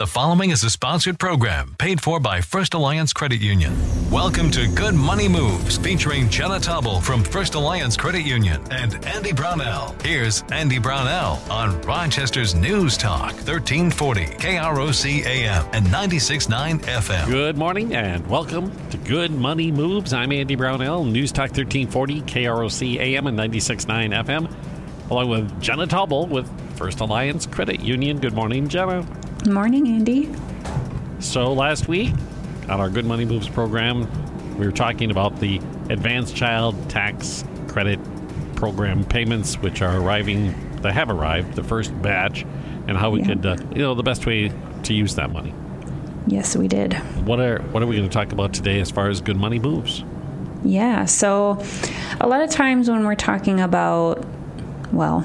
The following is a sponsored program paid for by First Alliance Credit Union. Welcome to Good Money Moves featuring Jenna Tobble from First Alliance Credit Union and Andy Brownell. Here's Andy Brownell on Rochester's News Talk 1340 KROC AM and 96.9 FM. Good morning and welcome to Good Money Moves. I'm Andy Brownell, News Talk 1340 KROC AM and 96.9 FM, along with Jenna Tobble with First Alliance Credit Union. Good morning, Jenna. Good morning, Andy. So, last week on our Good Money Moves program, we were talking about the Advanced Child Tax Credit Program payments, which are arriving, they have arrived, the first batch, and how we Yeah. could, uh, you know, the best way to use that money. Yes, we did. What are what are we going to talk about today as far as Good Money Moves? Yeah, so a lot of times when we're talking about, well,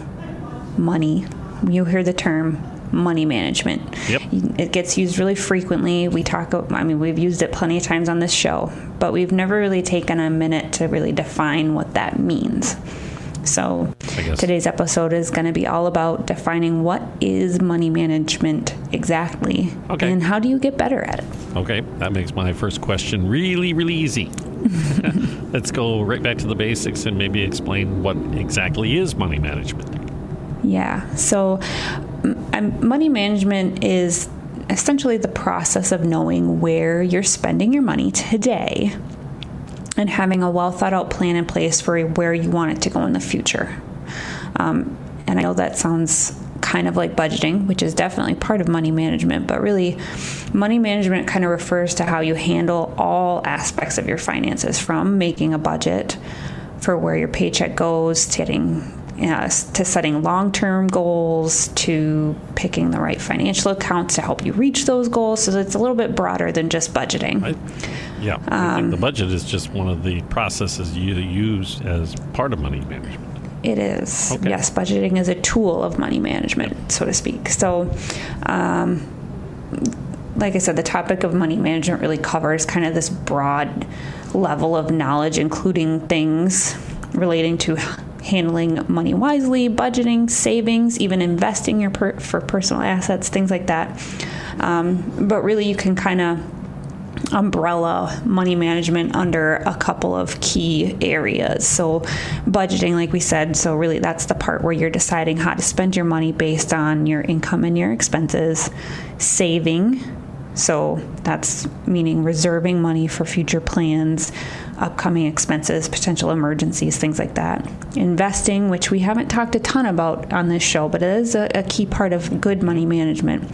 money, you hear the term money management. Yep. It gets used really frequently. We talk, I mean, we've used it plenty of times on this show, but we've never really taken a minute to really define what that means. So today's episode is going to be all about defining what is money management exactly Okay. and how do you get better at it. Okay, that makes my first question really, really easy. Let's go right back to the basics and maybe explain what exactly is money management. Yeah. So, m- um, money management is essentially the process of knowing where you're spending your money today and having a well thought out plan in place for where you want it to go in the future. Um, and I know that sounds kind of like budgeting, which is definitely part of money management, but really, money management kind of refers to how you handle all aspects of your finances from making a budget for where your paycheck goes, to getting uh, to setting long-term goals, to picking the right financial accounts to help you reach those goals. So it's a little bit broader than just budgeting. Right? Yeah, think the budget is just one of the processes you use as part of money management. It is. Okay. Yes, budgeting is a tool of money management, so to speak. So, um, like I said, the topic of money management really covers kind of this broad level of knowledge, including things relating to handling money wisely, budgeting, savings, even investing your per- for personal assets, things like that. Um, but really, you can kind of umbrella money management under a couple of key areas. So, budgeting, like we said, so really that's the part where you're deciding how to spend your money based on your income and your expenses. Saving, so that's meaning reserving money for future plans, upcoming expenses, potential emergencies, things like that. Investing, which we haven't talked a ton about on this show, but it is a, a key part of good money management,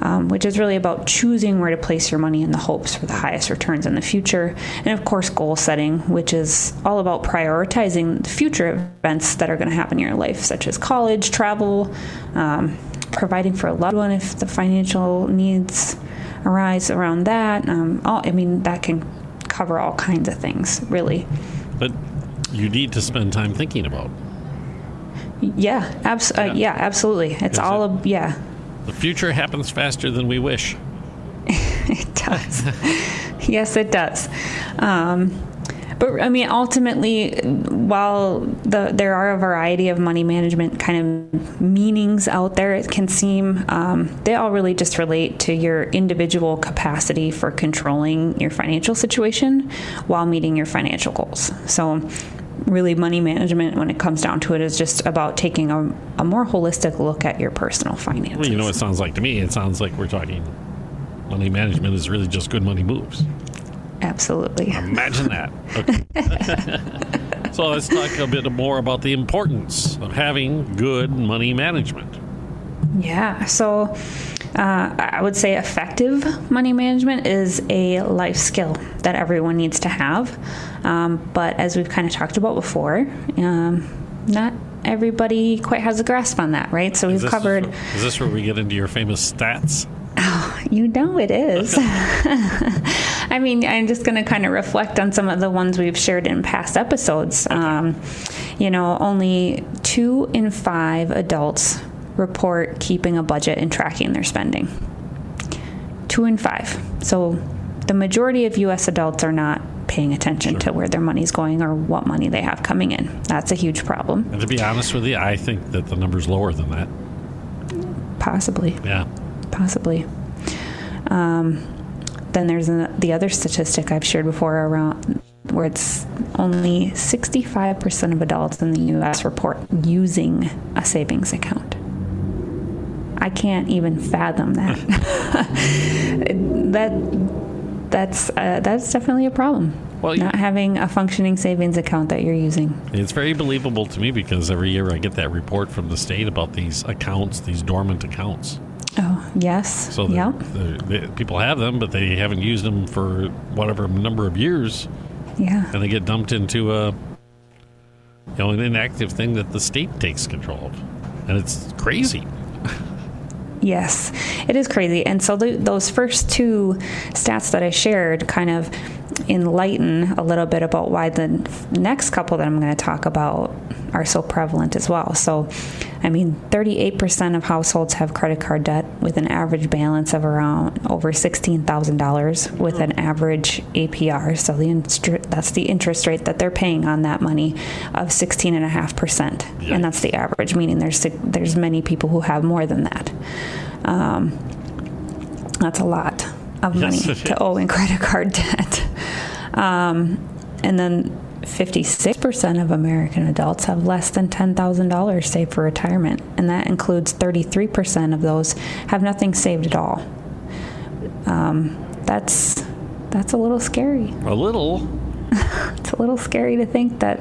um, which is really about choosing where to place your money in the hopes for the highest returns in the future. And of course, goal setting, which is all about prioritizing the future events that are going to happen in your life, such as college, travel, um, providing for a loved one if the financial needs arise around that. Um, all, I mean, that can cover all kinds of things, really. But you need to spend time thinking about. Yeah, abs- Yeah. Uh, yeah, absolutely. It's all, it? of, yeah, The future happens faster than we wish. it does. yes, it does. Um, but I mean, ultimately, while the, there are a variety of money management kind of meanings out there, it can seem um, they all really just relate to your individual capacity for controlling your financial situation while meeting your financial goals. So, really, money management, when it comes down to it, is just about taking a, a more holistic look at your personal finances. Well, you know what it sounds like to me? It sounds like we're talking money management is really just good money moves. Absolutely. Imagine that. Okay. so let's talk a bit more about the importance of having good money management. Yeah. So uh, I would say effective money management is a life skill that everyone needs to have. Um, but as we've kind of talked about before, um, not everybody quite has a grasp on that, right? So we've this- covered. Is this where we get into your famous stats? Oh, you know it is. I mean, I'm just going to kind of reflect on some of the ones we've shared in past episodes. Um, you know, only two in five adults report keeping a budget and tracking their spending. Two in five. So the majority of U.S. adults are not paying attention to where their money's going or what money they have coming in. That's a huge problem. And to be honest with you, I think that the number's lower than that. Possibly. Yeah. possibly. Um, then there's an, the other statistic I've shared before around where it's only 65% of adults in the US report using a savings account. I can't even fathom that. that that's uh, that's definitely a problem. Well, not having a functioning savings account that you're using. It's very believable to me because every year I get that report from the state about these accounts, these dormant accounts. Yes. So yep. they, people have them, but they haven't used them for whatever number of years. Yeah. And they get dumped into a you know an inactive thing that the state takes control of, and it's crazy. Yes, it is crazy. And so the, those first two stats that I shared kind of enlighten a little bit about why the next couple that I'm going to talk about are so prevalent as well. So, I mean, 38% of households have credit card debt with an average balance of around over $16,000 with an average APR. So the that's the interest rate that they're paying on that money of 16.5%. And that's the average, meaning there's there's many people who have more than that. Um, that's a lot of money to owe in credit card debt. Um, and then 56% of American adults have less than $10,000 saved for retirement, and that includes 33% of those have nothing saved at all. Um, that's that's a little scary. A little. it's a little scary to think that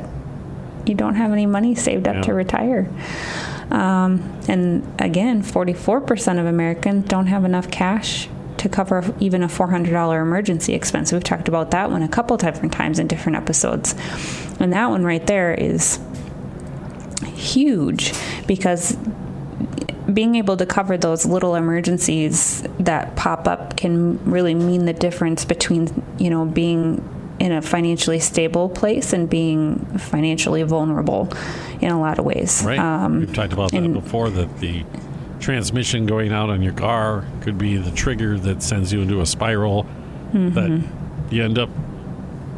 you don't have any money saved up yeah. to retire. Um, and again, 44% of Americans don't have enough cash to cover even a $400 emergency expense. We've talked about that one a couple different times in different episodes. And that one right there is huge because being able to cover those little emergencies that pop up can really mean the difference between, you know, being in a financially stable place and being financially vulnerable in a lot of ways. Right. Um, We've talked about that before that the transmission going out on your car could be the trigger that sends you into a spiral mm-hmm. that you end up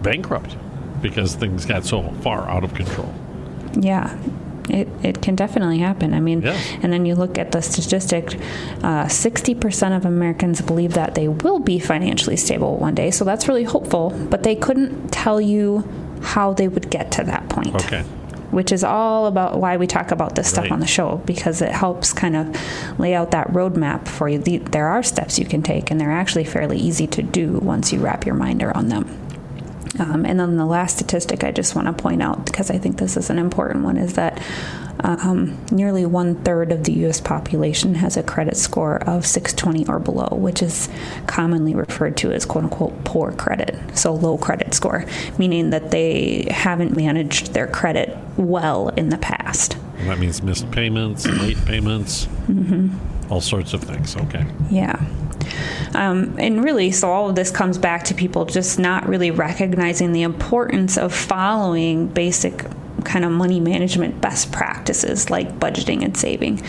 bankrupt because things got so far out of control. Yeah. It, it can definitely happen. I mean, and then you look at the statistic uh, 60% of Americans believe that they will be financially stable one day. So that's really hopeful, but they couldn't tell you how they would get to that point. Okay which is all about why we talk about this stuff right. on the show because it helps kind of lay out that roadmap for you. The, there are steps you can take, and they're actually fairly easy to do once you wrap your mind around them. Um, and then the last statistic I just want to point out, because I think this is an important one, is that um, nearly one third of the U.S. population has a credit score of 620 or below, which is commonly referred to as quote unquote poor credit, so low credit score, meaning that they haven't managed their credit well in the past. That means missed payments, late payments, mm-hmm. all sorts of things. Okay. Yeah. Um, and really, so all of this comes back to people just not really recognizing the importance of following basic kind of money management best practices like budgeting and saving.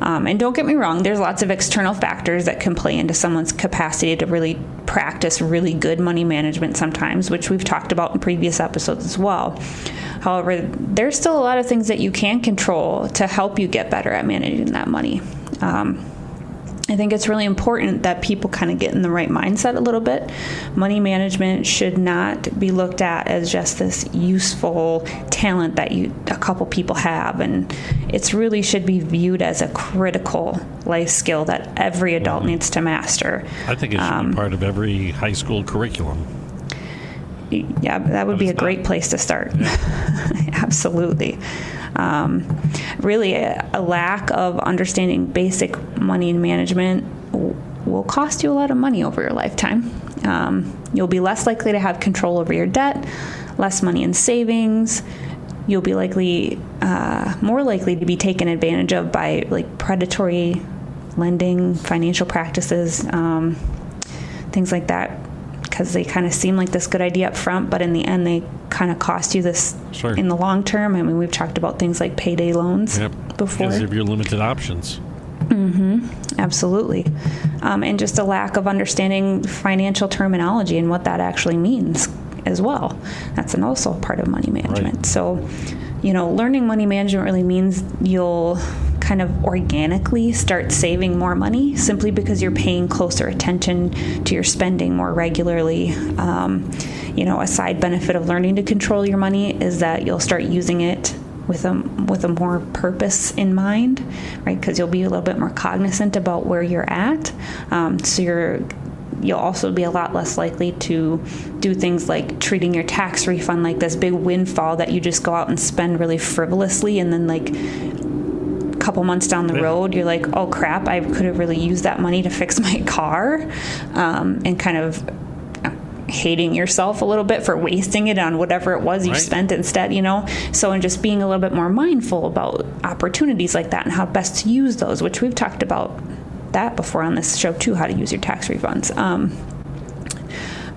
Um, and don't get me wrong, there's lots of external factors that can play into someone's capacity to really practice really good money management sometimes, which we've talked about in previous episodes as well. However, there's still a lot of things that you can control to help you get better at managing that money. Um, I think it's really important that people kind of get in the right mindset a little bit. Money management should not be looked at as just this useful talent that you a couple people have and it's really should be viewed as a critical life skill that every adult mm-hmm. needs to master. I think it should um, be part of every high school curriculum. Yeah, that would be a not. great place to start. Yeah. Absolutely um, really a, a, lack of understanding basic money management will cost you a lot of money over your lifetime. Um, you'll be less likely to have control over your debt, less money in savings. You'll be likely uh, more likely to be taken advantage of by like predatory lending, financial practices, um, things like that because they kind of seem like this good idea up front, but in the end, they kind of cost you this sure. in the long term. I mean, we've talked about things like payday loans yep. before. Because of your limited options. Mm-hmm. Absolutely. Um, and just a lack of understanding financial terminology and what that actually means as well. That's an also part of money management. Right. So, you know, learning money management really means you'll kind of organically start saving more money simply because you're paying closer attention to your spending more regularly. Um, you know, a side benefit of learning to control your money is that you'll start using it with a with a more purpose in mind, right? Because you'll be a little bit more cognizant about where you're at. Um, so you're you'll also be a lot less likely to do things like treating your tax refund like this big windfall that you just go out and spend really frivolously and then like a couple months down the road you're like oh crap i could have really used that money to fix my car um, and kind of hating yourself a little bit for wasting it on whatever it was you right. spent instead, you know? So, and just being a little bit more mindful about opportunities like that and how best to use those, which we've talked about that before on this show too, how to use your tax refunds. Um,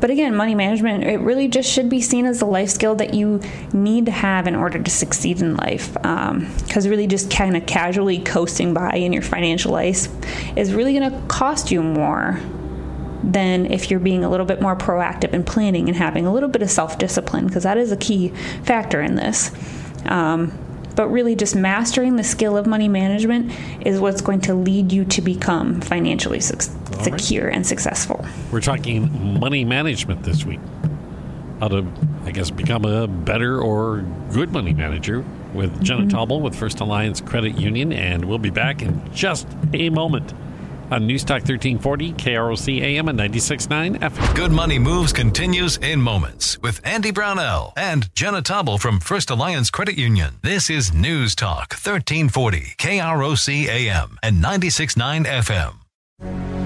but again, money management, it really just should be seen as a life skill that you need to have in order to succeed in life. Because um, really, just kind of casually coasting by in your financial life is really going to cost you more than if you're being a little bit more proactive in planning and having a little bit of self discipline, because that is a key factor in this. Um, but really, just mastering the skill of money management is what's going to lead you to become financially su- secure right. and successful. We're talking money management this week. How to, I guess, become a better or good money manager with Jenna mm-hmm. with First Alliance Credit Union, and we'll be back in just a moment on Newstalk 1340, KROC AM and 96.9 FM. Good Money Moves continues in moments with Andy Brownell and Jenna Tobble from First Alliance Credit Union. This is News Talk 1340, KROC AM and 96.9 FM.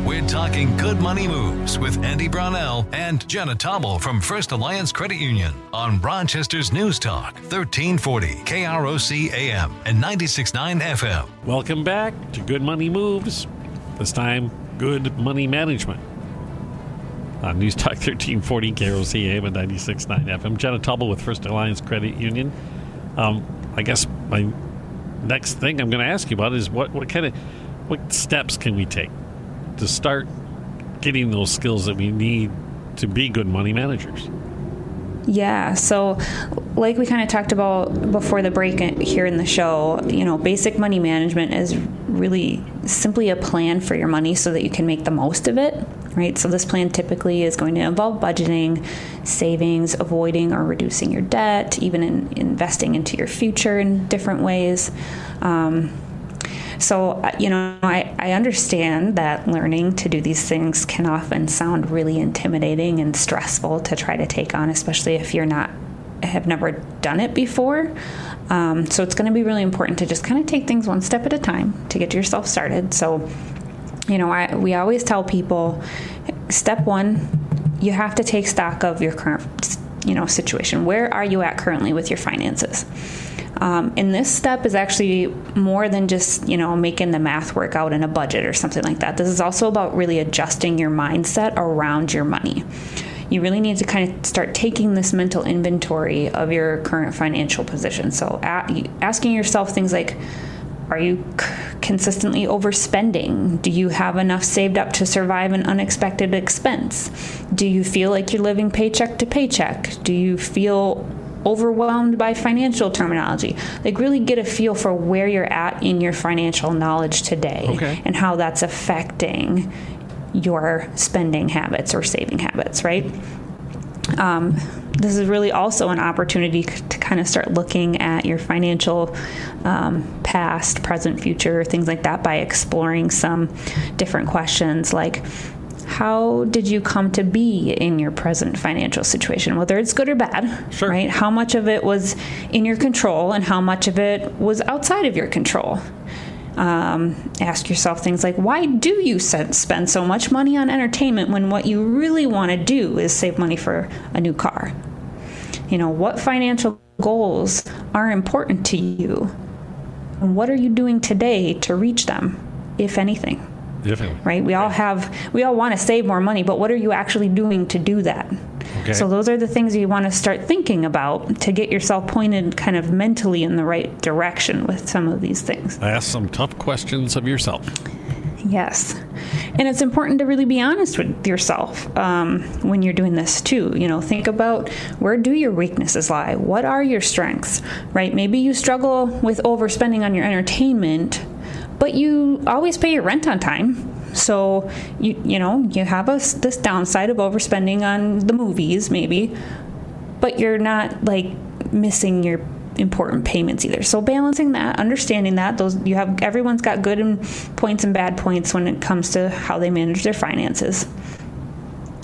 We're talking good money moves with Andy Brownell and Jenna Tobble from First Alliance Credit Union on Rochester's News Talk 1340 KROC AM and 96.9 FM. Welcome back to Good Money Moves. This time, good money management. On News Talk 1340 KROC AM and 96.9 FM. Jenna Tobble with First Alliance Credit Union. Um, I guess my next thing I'm going to ask you about is what, what kind of what steps can we take to start getting those skills that we need to be good money managers? Yeah, so like we kind of talked about before the break here in the show, you know, basic money management is really simply a plan for your money so that you can make the most of it, right? So this plan typically is going to involve budgeting, savings, avoiding or reducing your debt, even in investing into your future in different ways. Um, so, uh, you know, I, I understand that learning to do these things can often sound really intimidating and stressful to try to take on, especially if you're not have never done it before. Um, so it's going to be really important to just kind of take things one step at a time to get yourself started. So, you know, I, we always tell people, step one, you have to take stock of your current, you know, situation. Where are you at currently with your finances? Um, and this step is actually more than just you know making the math work out in a budget or something like that. This is also about really adjusting your mindset around your money. You really need to kind of start taking this mental inventory of your current financial position. So, asking yourself things like, are you consistently overspending? Do you have enough saved up to survive an unexpected expense? Do you feel like you're living paycheck to paycheck? Do you feel overwhelmed by financial terminology. Like, really get a feel for where you're at in your financial knowledge today okay. and how that's affecting your spending habits or saving habits, right? Um, this is really also an opportunity to kind of start looking at your financial um, past, present, future, things like that by exploring some different questions like how did you come to be in your present financial situation, whether it's good or bad, sure. right? How much of it was in your control and how much of it was outside of your control? Um, ask yourself things like, why do you spend so much money on entertainment when what you really want to do is save money for a new car? You know, what financial goals are important to you? And what are you doing today to reach them, if anything? Definitely. Right? We all have, we all want to save more money, but what are you actually doing to do that? Okay. So those are the things you want to start thinking about to get yourself pointed kind of mentally in the right direction with some of these things. Ask some tough questions of yourself. Yes. And it's important to really be honest with yourself um, when you're doing this too. You know, think about where do your weaknesses lie? What are your strengths, right? Maybe you struggle with overspending on your entertainment, but you always pay your rent on time. So you you know you have a, this downside of overspending on the movies maybe, but you're not like missing your important payments either. So balancing that, understanding that those you have everyone's got good and points and bad points when it comes to how they manage their finances.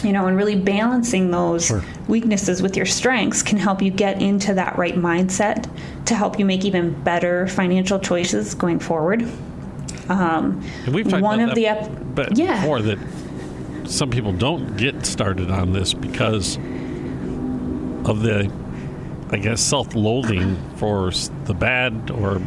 You know, and really balancing those Sure. weaknesses with your strengths can help you get into that right mindset to help you make even better financial choices going forward. Um, And we've talked one about of that the ep- but yeah. before that some people don't get started on this because of the, I guess, self-loathing for the bad or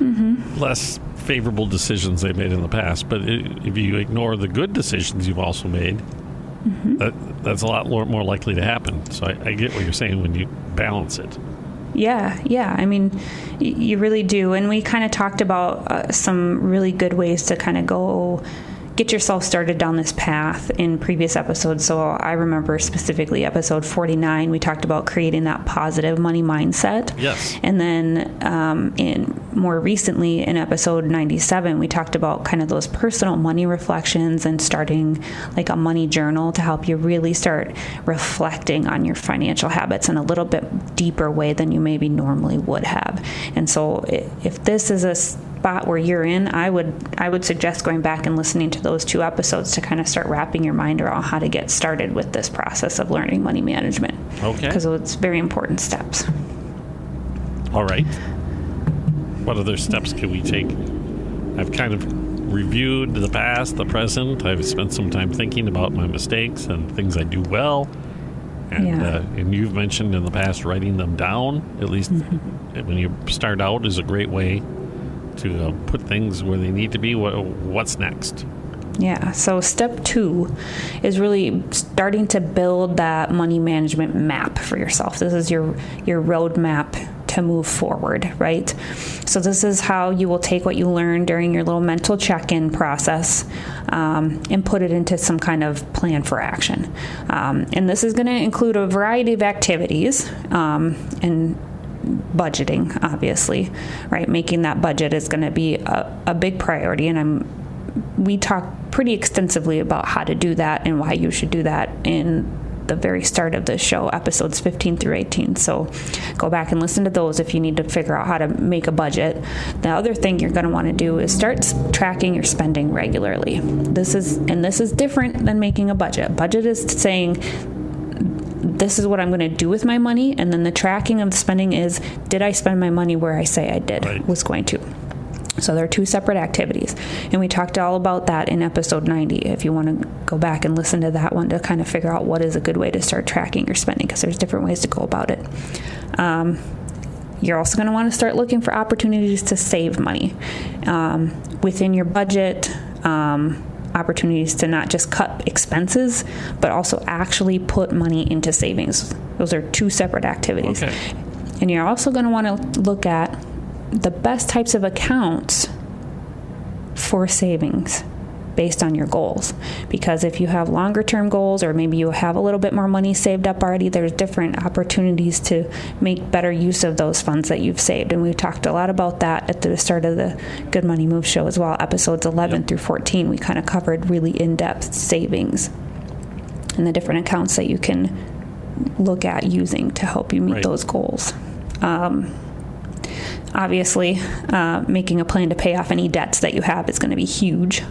Mm-hmm. less favorable decisions they made in the past. But i if you ignore the good decisions you've also made, Mm-hmm. that, that's a lot more, more likely to happen. So I, I get what you're saying when you balance it. Yeah, yeah. I mean, y- you really do. And we kind of talked about uh, some really good ways to kind of go get yourself started down this path in previous episodes. So I remember specifically episode 49, we talked about creating that positive money mindset. Yes. And then um, in more recently in episode 97, we talked about kind of those personal money reflections and starting like a money journal to help you really start reflecting on your financial habits in a little bit deeper way than you maybe normally would have. And so if this is a spot where you're in, I would I would suggest going back and listening to those two episodes to kind of start wrapping your mind around how to get started with this process of learning money management. Okay. Because it's very important steps. All right. What other steps can we take? I've kind of reviewed the past, the present. I've spent some time thinking about my mistakes and things I do well. And, Yeah. uh, and you've mentioned in the past writing them down, at least Mm-hmm. when you start out, is a great way to uh, put things where they need to be. What, what's next? Yeah. So step two is really starting to build that money management map for yourself. This is your your roadmap to move forward, right? So this is how you will take what you learned during your little mental check-in process um, and put it into some kind of plan for action. Um, and this is going to include a variety of activities um, and budgeting obviously right making that budget is going to be a, a big priority and i'm we talk pretty extensively about how to do that and why you should do that in the very start of the show, episodes 15 through 18. So go back and listen to those if you need to figure out how to make a budget. The other thing you're going to want to do is start tracking your spending regularly. This is and this is different than making a budget. Budget is saying this is what I'm going to do with my money, and then the tracking of the spending is did I spend my money where I say I did Right. was going to. So they're two separate activities. And we talked all about that in episode 90. If you want to go back and listen to that one to kind of figure out what is a good way to start tracking your spending, because there's different ways to go about it. Um, you're also going to want to start looking for opportunities to save money um, within your budget. Um, opportunities to not just cut expenses, but also actually put money into savings. Those are two separate activities. Okay. And you're also going to want to look at the best types of accounts for savings based on your goals. Because if you have longer term goals, or maybe you have a little bit more money saved up already, there's different opportunities to make better use of those funds that you've saved. And we've talked a lot about that at the start of the Good Money Move show as well. Episodes 11 through 14, we kind of covered really in depth savings and the different accounts that you can look at using to help you meet Right. those goals. Um, obviously, uh, making a plan to pay off any debts that you have is going to be huge.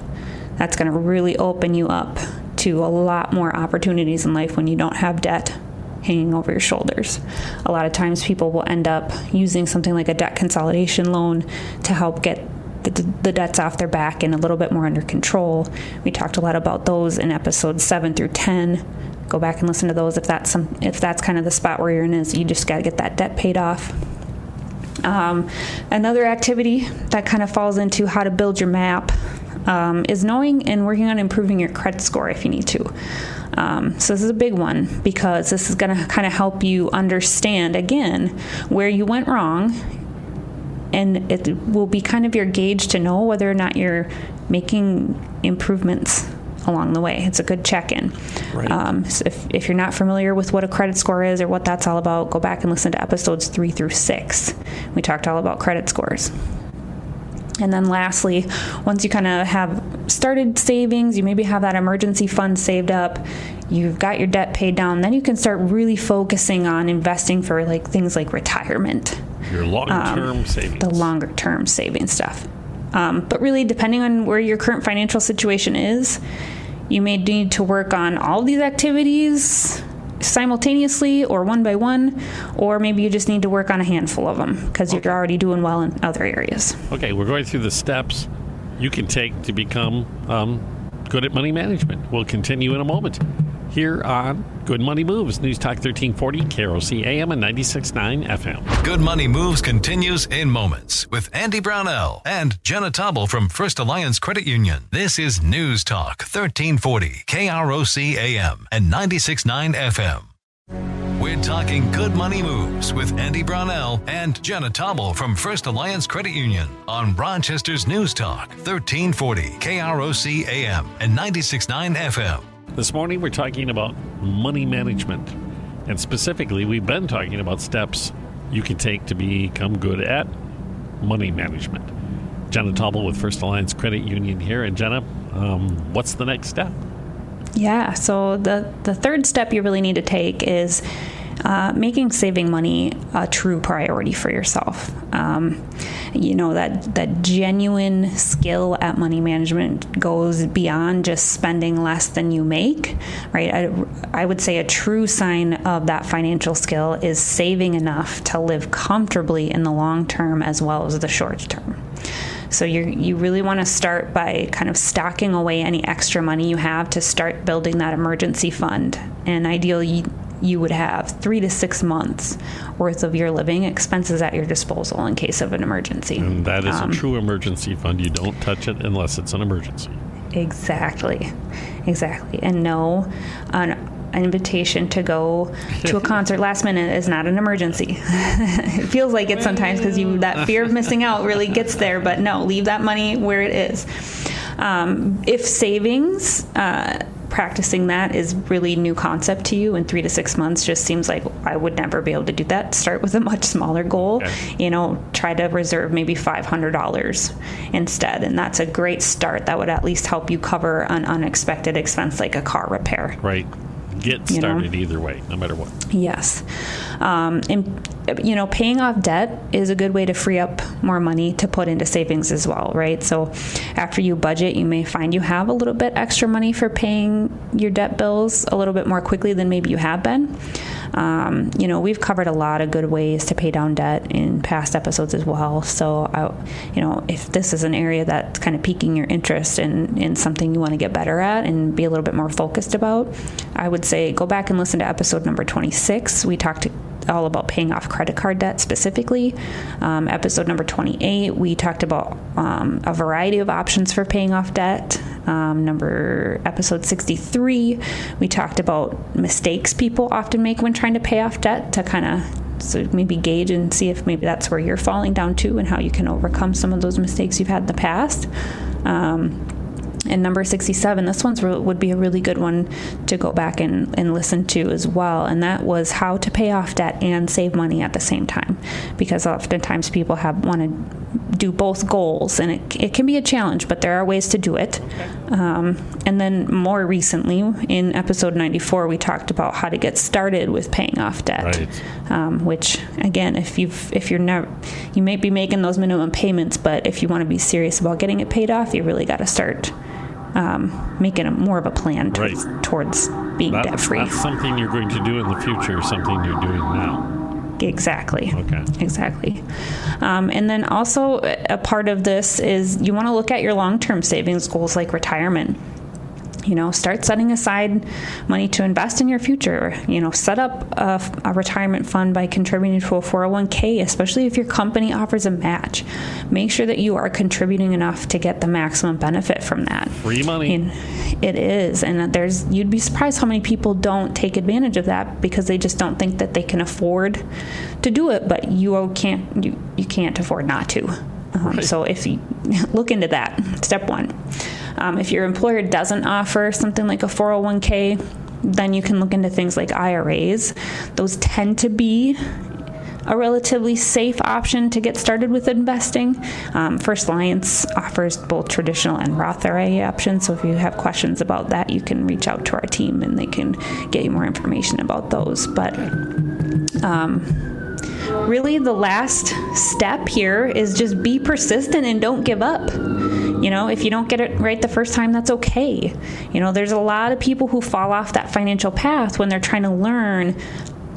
That's going to really open you up to a lot more opportunities in life when you don't have debt hanging over your shoulders. A lot of times, people will end up using something like a debt consolidation loan to help get the, the debts off their back and a little bit more under control. We talked a lot about those in episodes seven through ten. Go back and listen to those if that's some if that's kind of the spot where you're in is you just got to get that debt paid off. Um, another activity that kind of falls into how to build your map um, is knowing and working on improving your credit score if you need to. Um, so this is a big one because this is going to kind of help you understand again where you went wrong and it will be kind of your gauge to know whether or not you're making improvements along the way. It's a good check in. Right. Um, so if, if you're not familiar with what a credit score is or what that's all about, go back and listen to episodes three through six. We talked all about credit scores. And then lastly, once you kind of have started savings, you maybe have that emergency fund saved up, you've got your debt paid down, then you can start really focusing on investing for like things like retirement. Your long-term um, savings. The longer term saving stuff. Um, but really, depending on where your current financial situation is, you may need to work on all these activities simultaneously or one by one, or maybe you just need to work on a handful of them because okay. you're already doing well in other areas. Okay, we're going through the steps you can take to become um, good at money management. We'll continue in a moment here on Good Money Moves, News Talk 1340, KROC AM and 96.9 FM. Good Money Moves continues in moments with Andy Brownell and Jenna Tobble from First Alliance Credit Union. This is News Talk 1340, KROC AM and 96.9 FM. We're talking good money moves with Andy Brownell and Jenna Tobble from First Alliance Credit Union on Rochester's News Talk 1340 KROC AM and 96.9 FM. This morning, we're talking about money management. And specifically, we've been talking about steps you can take to become good at money management. Jenna Tobble with First Alliance Credit Union here. And Jenna, um, what's the next step? Yeah, so the, the third step you really need to take is uh, making saving money a true priority for yourself. Um, you know that that genuine skill at money management goes beyond just spending less than you make, right? I, I would say a true sign of that financial skill is saving enough to live comfortably in the long term as well as the short term. So you you really want to start by kind of stocking away any extra money you have to start building that emergency fund. And ideally, you would have three to six months worth of your living expenses at your disposal in case of an emergency. And that is um, a true emergency fund. You don't touch it unless it's an emergency. Exactly, exactly. And no, an, invitation to go to a concert last minute is not an emergency. it feels like it sometimes because you that fear of missing out really gets there. But no, leave that money where it is. Um, if savings. Uh, practicing that is really new concept to you in three to six months just seems like I would never be able to do that. Start with a much smaller goal. You know, try to reserve maybe $500 instead. And that's a great start. That would at least help you cover an unexpected expense like a car repair. Right get started know? either way, no matter what. Yes. Um, and, you know, paying off debt is a good way to free up more money to put into savings as well, right? So after you budget, you may find you have a little bit extra money for paying your debt bills a little bit more quickly than maybe you have been. Um, you know, we've covered a lot of good ways to pay down debt in past episodes as well. So, I, you know, if this is an area that's kind of piquing your interest in, in something you want to get better at and be a little bit more focused about, I would say go back and listen to episode number 26. We talked all about paying off credit card debt specifically. Um, episode number 28, we talked about um, a variety of options for paying off debt. Um, number episode 63, we talked about mistakes people often make when trying to pay off debt to kind of so maybe gauge and see if maybe that's where you're falling down to and how you can overcome some of those mistakes you've had in the past. Um, and number 67, this one would be a really good one to go back and, and listen to as well. And that was how to pay off debt and save money at the same time. Because oftentimes people have want to do both goals, and it, it can be a challenge, but there are ways to do it. Um, and then more recently, in episode 94, we talked about how to get started with paying off debt. Right. Um, which, again, if you've if you're never, you may be making those minimum payments, but if you want to be serious about getting it paid off, you really got to start um, making a, more of a plan towards, right. towards being that, debt free. That's something you're going to do in the future, something you're doing now. Exactly. Okay. Exactly. Um, and then also a part of this is you want to look at your long term savings goals like retirement you know start setting aside money to invest in your future. You know set up a, a, retirement fund by contributing to a 401k especially if your company offers a match. Make sure that you are contributing enough to get the maximum benefit from that. Free money. And it is and there's you'd be surprised how many people don't take advantage of that because they just don't think that they can afford to do it but you can't you, you can't afford not to. Um, right. so if you look into that step one um, if your employer doesn't offer something like a 401k, then you can look into things like IRAs. Those tend to be a relatively safe option to get started with investing. Um, First Alliance offers both traditional and Roth IRA options, so if you have questions about that, you can reach out to our team and they can get you more information about those. But um, really, the last step here is just be persistent and don't give up. You know, if you don't get it right the first time, that's okay. You know, there's a lot of people who fall off that financial path when they're trying to learn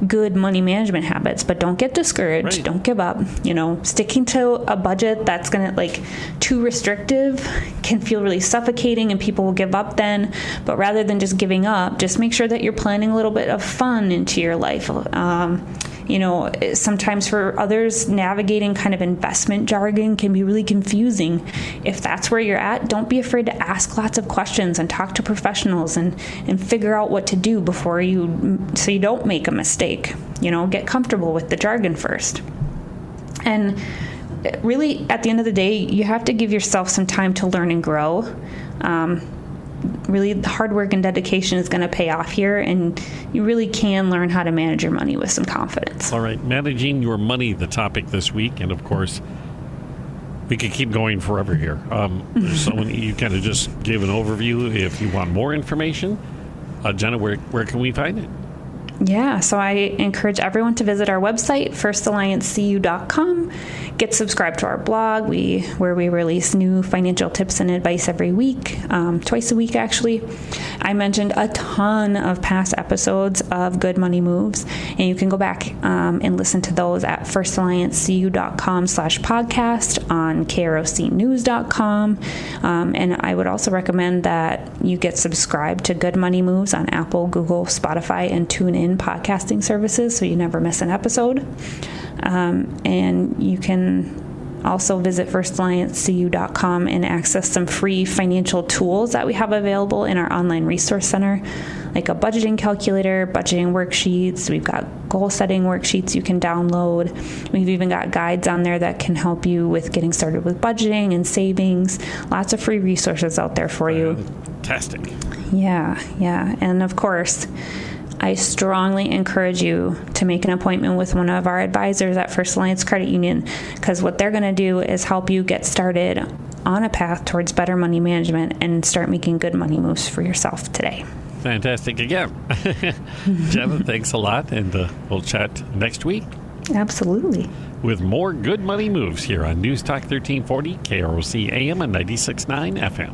good money management habits but don't get discouraged Right. don't give up you know sticking to a budget that's gonna like too restrictive can feel really suffocating and people will give up then but rather than just giving up just make sure that you're planning a little bit of fun into your life um, you know sometimes for others navigating kind of investment jargon can be really confusing. If that's where you're at don't be afraid to ask lots of questions and talk to professionals and and figure out what to do before you so you don't make a mistake. You know get comfortable with the jargon first. And really at the end of the day you have to give yourself some time to learn and grow. Um, really the hard work and dedication is going to pay off here and you really can learn how to manage your money with some confidence All right, managing your money, the topic this week, and of course, we could keep going forever here. Um, so. You kind of just gave an overview. If you want more information, uh, Jenna, where where can we find it? Yeah, so I encourage everyone to visit our website, firstalliancecu.com. Get subscribed to our blog, we where we release new financial tips and advice every week, um, twice a week actually. I mentioned a ton of past episodes of Good Money Moves, and you can go back um, and listen to those at firstalliancecu.com slash podcast on krocnews.com. Um, and I would also recommend that you get subscribed to Good Money Moves on Apple, Google, Spotify, and TuneIn podcasting services so you never miss an episode. Um, and you can also visit firstalliancecu.com and access some free financial tools that we have available in our online resource center, like a budgeting calculator, budgeting worksheets. We've got goal setting worksheets you can download. We've even got guides on there that can help you with getting started with budgeting and savings. Lots of free resources out there for you. Fantastic. Yeah, yeah. And of course, I strongly encourage you to make an appointment with one of our advisors at First Alliance Credit Union because what they're going to do is help you get started on a path towards better money management and start making good money moves for yourself today. Fantastic again. Jenna, thanks a lot, and uh, we'll chat next week Absolutely. with more good money moves here on News Talk 1340, KROC AM and 96.9 FM.